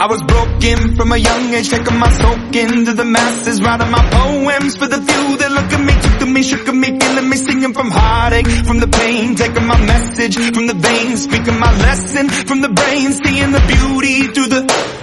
I was broken from a young age, taking my soak into the masses, writing my poems for the few that look at me, took to me, shook at me, feeling me, singing from heartache, from the pain, taking my message from the veins, speaking my lesson from the brain, seeing the beauty through the